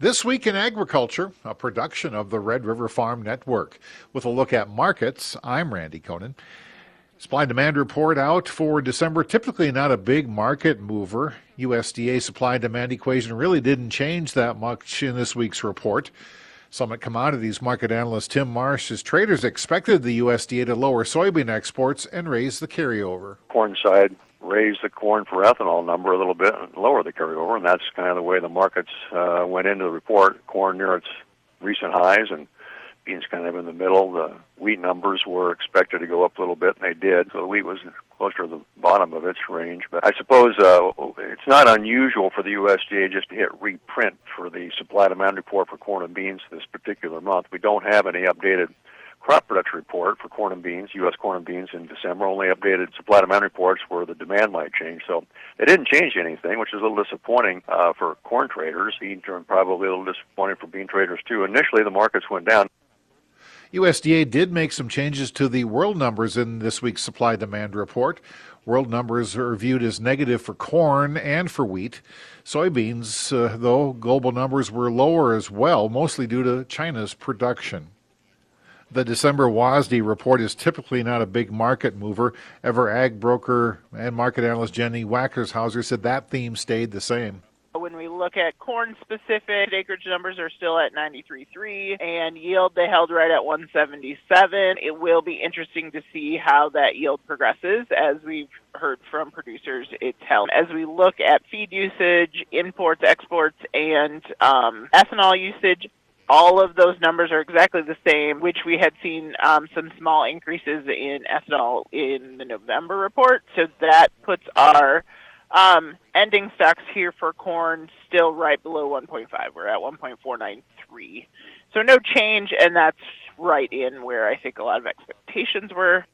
This Week in Agriculture, a production of the Red River Farm Network. With a look at markets, I'm Randy Koenen. Supply and demand report out for December. Typically not a big market mover. USDA supply and demand equation really didn't change that much in this week's report. Summit Commodities market analyst Tim Marsh says traders expected the USDA to lower soybean exports and raise the carryover. Corn side raise the corn for ethanol number a little bit and lower the carryover, and that's kind of the way the markets uh, went into the report. Corn near its recent highs and beans kind of in the middle. The wheat numbers were expected to go up a little bit, and they did. So the wheat was closer to the bottom of its range. But I suppose uh, it's not unusual for the USDA just to hit reprint for the supply demand report for corn and beans this particular month. We don't have any updated crop production report for corn and beans, U.S. corn and beans in December. Only updated supply demand reports where the demand might change. So they didn't change anything, which is a little disappointing uh, for corn traders. Bean probably a little disappointing for bean traders too. Initially, the markets went down. USDA did make some changes to the world numbers in this week's supply demand report. World numbers are viewed as negative for corn and for wheat. Soybeans, uh, though, global numbers were lower as well, mostly due to China's production. The December WASDE report is typically not a big market mover. Ever ag broker and market analyst Jenny Wackershauser said that theme stayed the same. When we look at corn specific, acreage numbers are still at 93.3 and yield they held right at 177. It will be interesting to see how that yield progresses as we've heard from producers it's held. As we look at feed usage, imports, exports, and um, ethanol usage, all of those numbers are exactly the same, which we had seen um, some small increases in ethanol in the November report. So that puts our um, ending stocks here for corn still right below 1.5. We're at 1.493. So no change, and that's right in where I think a lot of expectations were.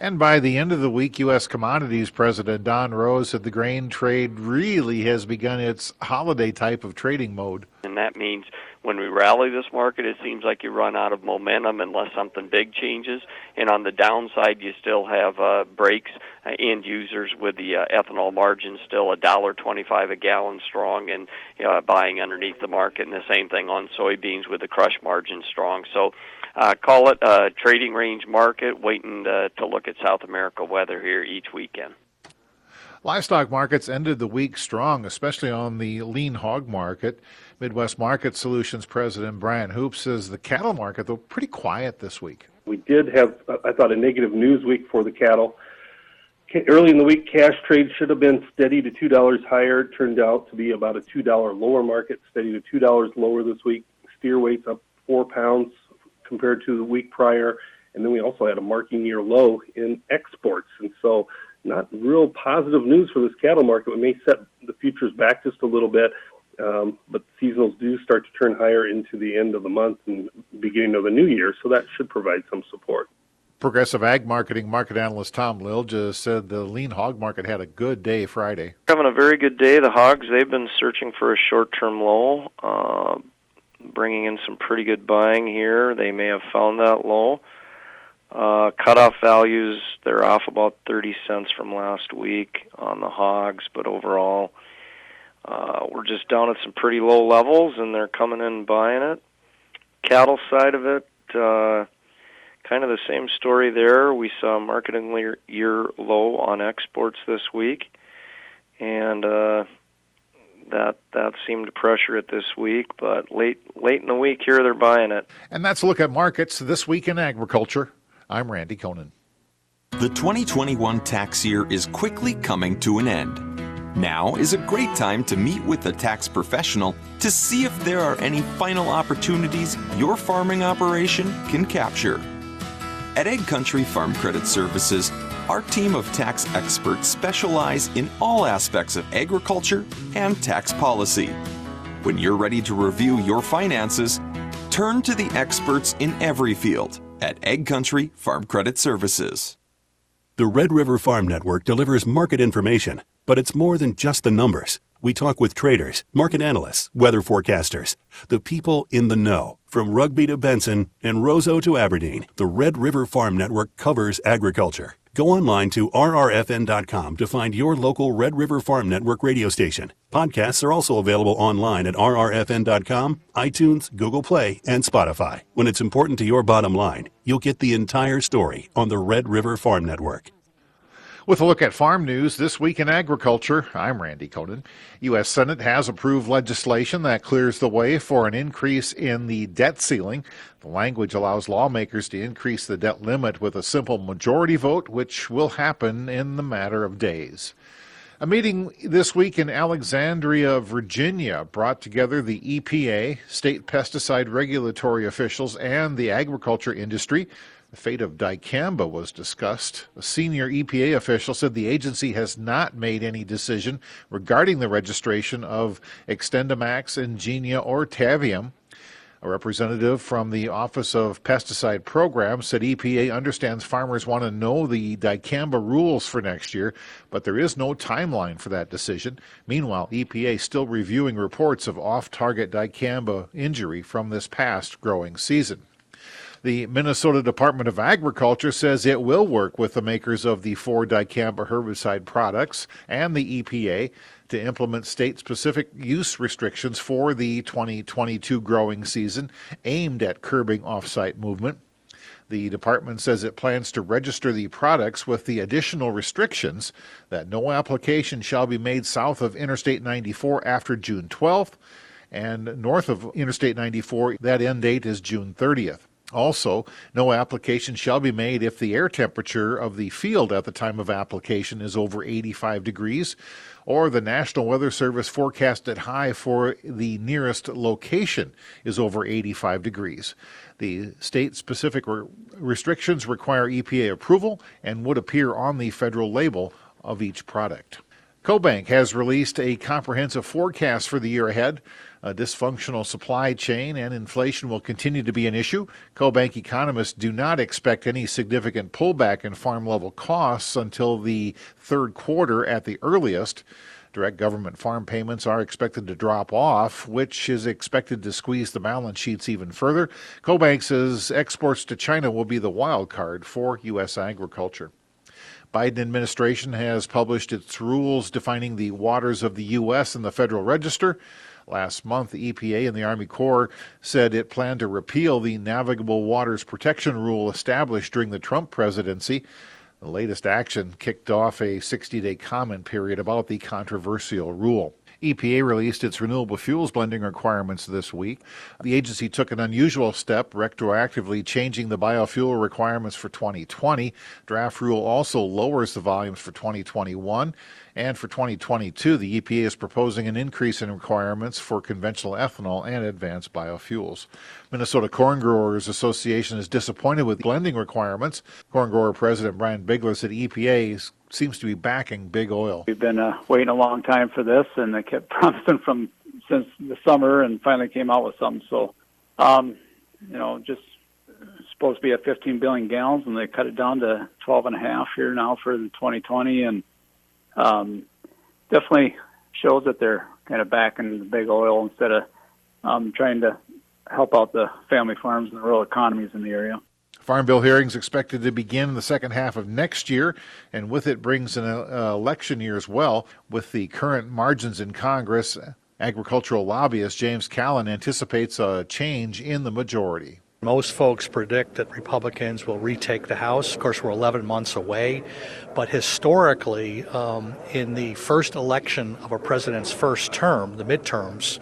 And by the end of the week, U.S. Commodities President Don Rose said the grain trade really has begun its holiday type of trading mode. And that means when we rally this market, it seems like you run out of momentum unless something big changes. And on the downside, you still have uh, breaks. Uh, end users with the uh, ethanol margin still a dollar twenty-five a gallon strong, and uh, buying underneath the market. And the same thing on soybeans with the crush margin strong. So. Uh, call it a trading range market, waiting to, to look at South America weather here each weekend. Livestock markets ended the week strong, especially on the lean hog market. Midwest Market Solutions President Brian Hoops says the cattle market, though, pretty quiet this week. We did have, I thought, a negative news week for the cattle. Early in the week, cash trade should have been steady to $2 higher. Turned out to be about a $2 lower market, steady to $2 lower this week. Steer weights up four pounds compared to the week prior. And then we also had a marking year low in exports. And so not real positive news for this cattle market. We may set the futures back just a little bit, um, but seasonals do start to turn higher into the end of the month and beginning of the new year, so that should provide some support. Progressive Ag Marketing market analyst Tom Lilja said the lean hog market had a good day Friday. Having a very good day. The hogs, they've been searching for a short term low, uh, bringing in some pretty good buying here. They may have found that low. Uh, cutoff values, they're off about 30 cents from last week on the hogs, but overall, uh, we're just down at some pretty low levels, and they're coming in and buying it. Cattle side of it, uh, kind of the same story there. We saw marketing year low on exports this week, and uh, that that seemed to pressure it this week. But late late in the week here, they're buying it. And that's a look at markets this week in agriculture. I'm Randy Koenen. The 2021 tax year is quickly coming to an end. Now is a great time to meet with a tax professional to see if there are any final opportunities your farming operation can capture. At AgCountry Farm Credit Services, our team of tax experts specialize in all aspects of agriculture and tax policy. When you're ready to review your finances, turn to the experts in every field at AgCountry Farm Credit Services. The Red River Farm Network delivers market information, but it's more than just the numbers. We talk with traders, market analysts, weather forecasters, the people in the know. From Rugby to Benson and Roseau to Aberdeen, the Red River Farm Network covers agriculture Go online to rrfn.com to find your local Red River Farm Network radio station. Podcasts are also available online at rrfn.com, iTunes, Google Play, and Spotify. When it's important to your bottom line, you'll get the entire story on the Red River Farm Network. With a look at farm news this week in agriculture, I'm Randy Koenen. U.S. Senate has approved legislation that clears the way for an increase in the debt ceiling. The language allows lawmakers to increase the debt limit with a simple majority vote, which will happen in the matter of days. A meeting this week in Alexandria, Virginia, brought together the EPA, state pesticide regulatory officials, and the agriculture industry. The fate of dicamba was discussed. A senior EPA official said the agency has not made any decision regarding the registration of XtendiMax, Engenia, or Tavium. A representative from the Office of Pesticide Programs said EPA understands farmers want to know the dicamba rules for next year, but there is no timeline for that decision. Meanwhile, EPA still reviewing reports of off target dicamba injury from this past growing season. The Minnesota Department of Agriculture says it will work with the makers of the four dicamba herbicide products and the EPA to implement state specific use restrictions for the 2022 growing season aimed at curbing offsite movement. The department says it plans to register the products with the additional restrictions that no application shall be made south of Interstate 94 after June 12th, and north of Interstate 94, that end date is June 30th. Also, no application shall be made if the air temperature of the field at the time of application is over 85 degrees, or the National Weather Service forecasted high for the nearest location is over 85 degrees. The state specific re- restrictions require EPA approval and would appear on the federal label of each product. CoBank has released a comprehensive forecast for the year ahead. Uh, A dysfunctional supply chain and inflation will continue to be an issue. CoBank economists do not expect any significant pullback in farm level costs until the third quarter at the earliest. Direct government farm payments are expected to drop off, which is expected to squeeze the balance sheets even further. CoBank says exports to China will be the wild card for U.S. agriculture. Biden administration has published its rules defining the waters of the U.S. in the Federal Register. Last month, the EPA and the Army Corps said it planned to repeal the Navigable Waters Protection Rule established during the Trump presidency. The latest action kicked off a 60 day comment period about the controversial rule. EPA released its renewable fuels blending requirements this week. The agency took an unusual step, retroactively changing the biofuel requirements for 2020. Draft rule also lowers the volumes for 2021. And for 2022, the EPA is proposing an increase in requirements for conventional ethanol and advanced biofuels. Minnesota Corn Growers Association is disappointed with blending requirements. Corn grower President Brian Bigler said EPA seems to be backing big oil. We've been uh, waiting a long time for this, and they kept promising from since the summer, and finally came out with something. So, um, you know, just supposed to be at 15 billion gallons, and they cut it down to 12 and a half here now for the 2020, and um, definitely shows that they're kind of backing the big oil instead of um, trying to help out the family farms and the rural economies in the area. Farm Bill hearings expected to begin in the second half of next year, and with it brings an uh, election year as well. With the current margins in Congress, agricultural lobbyist James Callan anticipates a change in the majority. Most folks predict that Republicans will retake the House. Of course, we're 11 months away. But historically, um, in the first election of a president's first term, the midterms,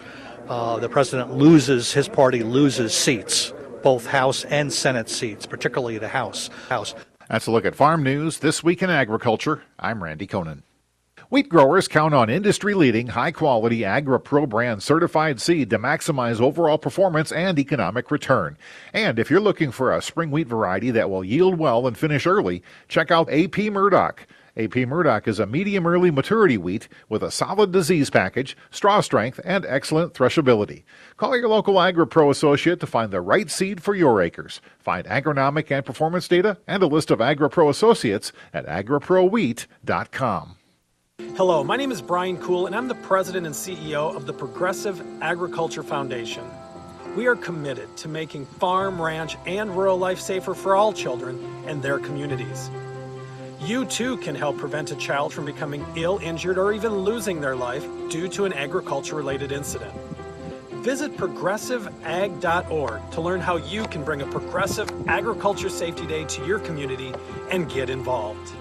uh, the president loses, his party loses seats, both House and Senate seats, particularly the House. House. That's a look at farm news this week in agriculture. I'm Randy Koenen. Wheat growers count on industry leading, high quality AgriPro brand certified seed to maximize overall performance and economic return. And if you're looking for a spring wheat variety that will yield well and finish early, check out AP Murdock. AP Murdock is a medium early maturity wheat with a solid disease package, straw strength, and excellent threshability. Call your local AgriPro associate to find the right seed for your acres. Find agronomic and performance data and a list of AgriPro associates at agriprowheat.com. Hello, my name is Brian Cool, and I'm the president and CEO of the Progressive Agriculture Foundation. We are committed to making farm, ranch, and rural life safer for all children and their communities. You too can help prevent a child from becoming ill, injured, or even losing their life due to an agriculture related incident. Visit progressiveag.org to learn how you can bring a progressive agriculture safety day to your community and get involved.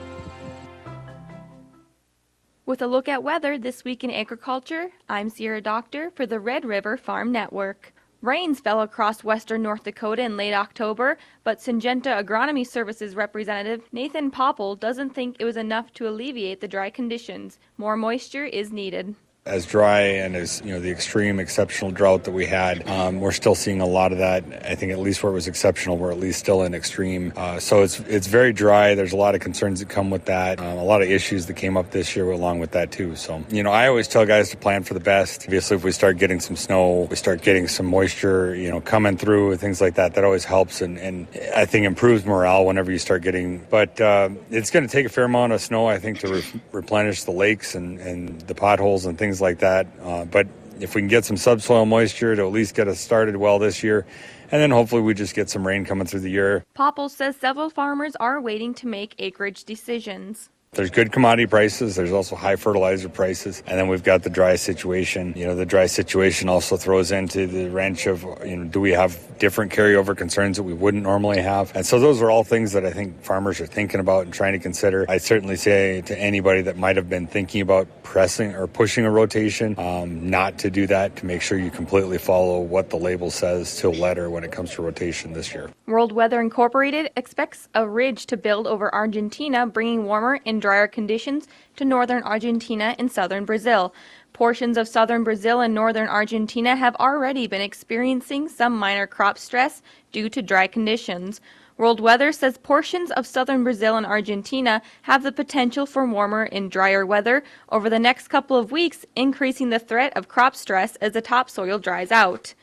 With a look at weather this week in agriculture, I'm Sierra Doctor for the Red River Farm Network. Rains fell across western North Dakota in late October, but Syngenta Agronomy Services representative Nathan Popple doesn't think it was enough to alleviate the dry conditions. More moisture is needed as dry and as you know the extreme exceptional drought that we had um, we're still seeing a lot of that i think at least where it was exceptional we're at least still in extreme. Uh, so it's it's very dry. There's a lot of concerns that come with that. Um, a lot of issues that came up this year along with that too. So you know i always tell guys to plan for the best. Obviously if we start getting some snow we start getting some moisture you know coming through things like that that always helps and, and i think improves morale whenever you start getting but uh, it's going to take a fair amount of snow i think to re- replenish the lakes and, and the potholes and things things like that. Uh, but if we can get some subsoil moisture to at least get us started well this year, and then hopefully we just get some rain coming through the year. Popple says several farmers are waiting to make acreage decisions. There's good commodity prices. There's also high fertilizer prices. And then we've got the dry situation. You know, the dry situation also throws into the wrench of, you know, do we have different carryover concerns that we wouldn't normally have? And so those are all things that I think farmers are thinking about and trying to consider. I certainly say to anybody that might have been thinking about pressing or pushing a rotation, um, not to do that, to make sure you completely follow what the label says to a letter when it comes to rotation this year. World Weather Incorporated expects a ridge to build over Argentina, bringing warmer and drier conditions to northern Argentina and southern Brazil. Portions of southern Brazil and northern Argentina have already been experiencing some minor crop stress due to dry conditions. World Weather says portions of southern Brazil and Argentina have the potential for warmer and drier weather over the next couple of weeks, increasing the threat of crop stress as the topsoil dries out.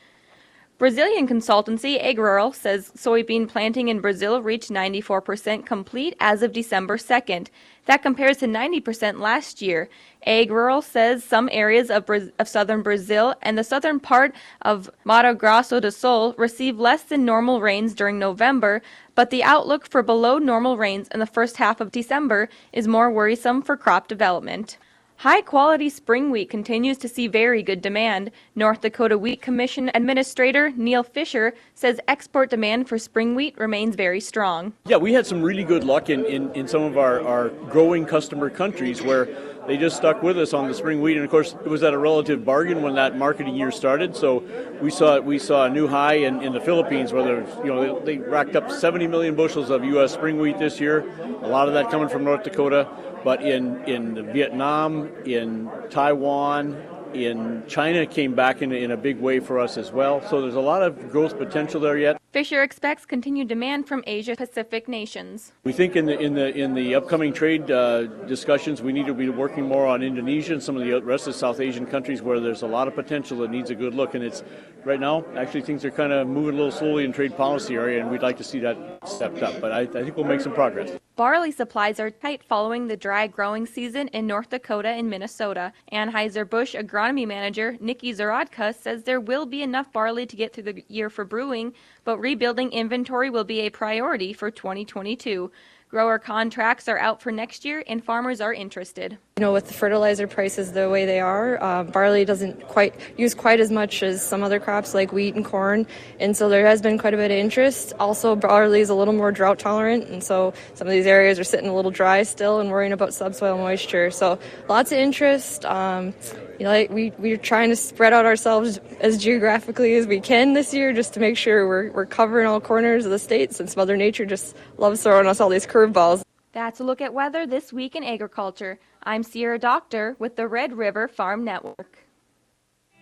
Brazilian consultancy AgRural says soybean planting in Brazil reached 94% complete as of December 2nd. That compares to 90% last year. AgRural says some areas of, of southern Brazil and the southern part of Mato Grosso do Sul receive less than normal rains during November, but the outlook for below normal rains in the first half of December is more worrisome for crop development. High quality spring wheat continues to see very good demand. North Dakota Wheat Commission Administrator Neal Fisher says export demand for spring wheat remains very strong. Yeah, we had some really good luck in, in, in some of our, our growing customer countries where they just stuck with us on the spring wheat. And of course, it was at a relative bargain when that marketing year started. So we saw we saw a new high in, in the Philippines where there, you know they, they racked up 70 million bushels of U.S. spring wheat this year. A lot of that coming from North Dakota. But in, in Vietnam, in Taiwan, in China came back in, in a big way for us as well. So there's a lot of growth potential there yet. Fisher expects continued demand from Asia Pacific nations. We think in the in the in the upcoming trade uh, discussions, we need to be working more on Indonesia and some of the rest of South Asian countries where there's a lot of potential that needs a good look. And it's right now actually things are kind of moving a little slowly in trade policy area, and we'd like to see that stepped up. But I, I think we'll make some progress. Barley supplies are tight following the dry growing season in North Dakota and Minnesota. Anheuser-Busch agronomy manager Nikki Zarodka says there will be enough barley to get through the year for brewing, but rebuilding inventory will be a priority for 2022. Grower contracts are out for next year, and farmers are interested. You know, with the fertilizer prices the way they are, uh, barley doesn't quite use quite as much as some other crops like wheat and corn, and so there has been quite a bit of interest. Also, barley is a little more drought tolerant, and so some of these areas are sitting a little dry still and worrying about subsoil moisture. So, lots of interest. Um, you know, like we we're trying to spread out ourselves as geographically as we can this year, just to make sure we're we're covering all corners of the state, since Mother Nature just loves throwing us all these curveballs. That's a look at weather this week in agriculture. I'm Sierra Doctor with the Red River Farm Network.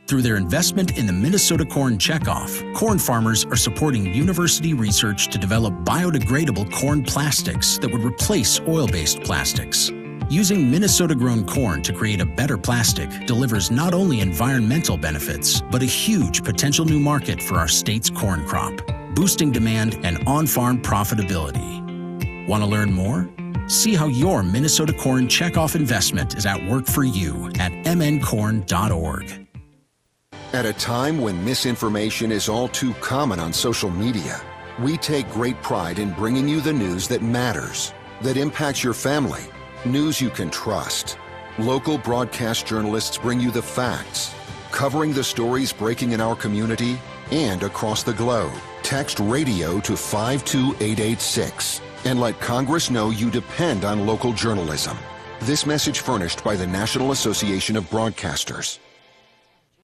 Through their investment in the Minnesota Corn Checkoff, corn farmers are supporting university research to develop biodegradable corn plastics that would replace oil based plastics. Using Minnesota grown corn to create a better plastic delivers not only environmental benefits, but a huge potential new market for our state's corn crop, boosting demand and on farm profitability. Want to learn more? See how your Minnesota Corn checkoff investment is at work for you at mncorn.org. At a time when misinformation is all too common on social media, we take great pride in bringing you the news that matters that impacts your family, news you can trust. Local broadcast journalists bring you the facts, covering the stories breaking in our community and across the globe. Text radio to 52886 and let Congress know you depend on local journalism. This message furnished by the National Association of Broadcasters.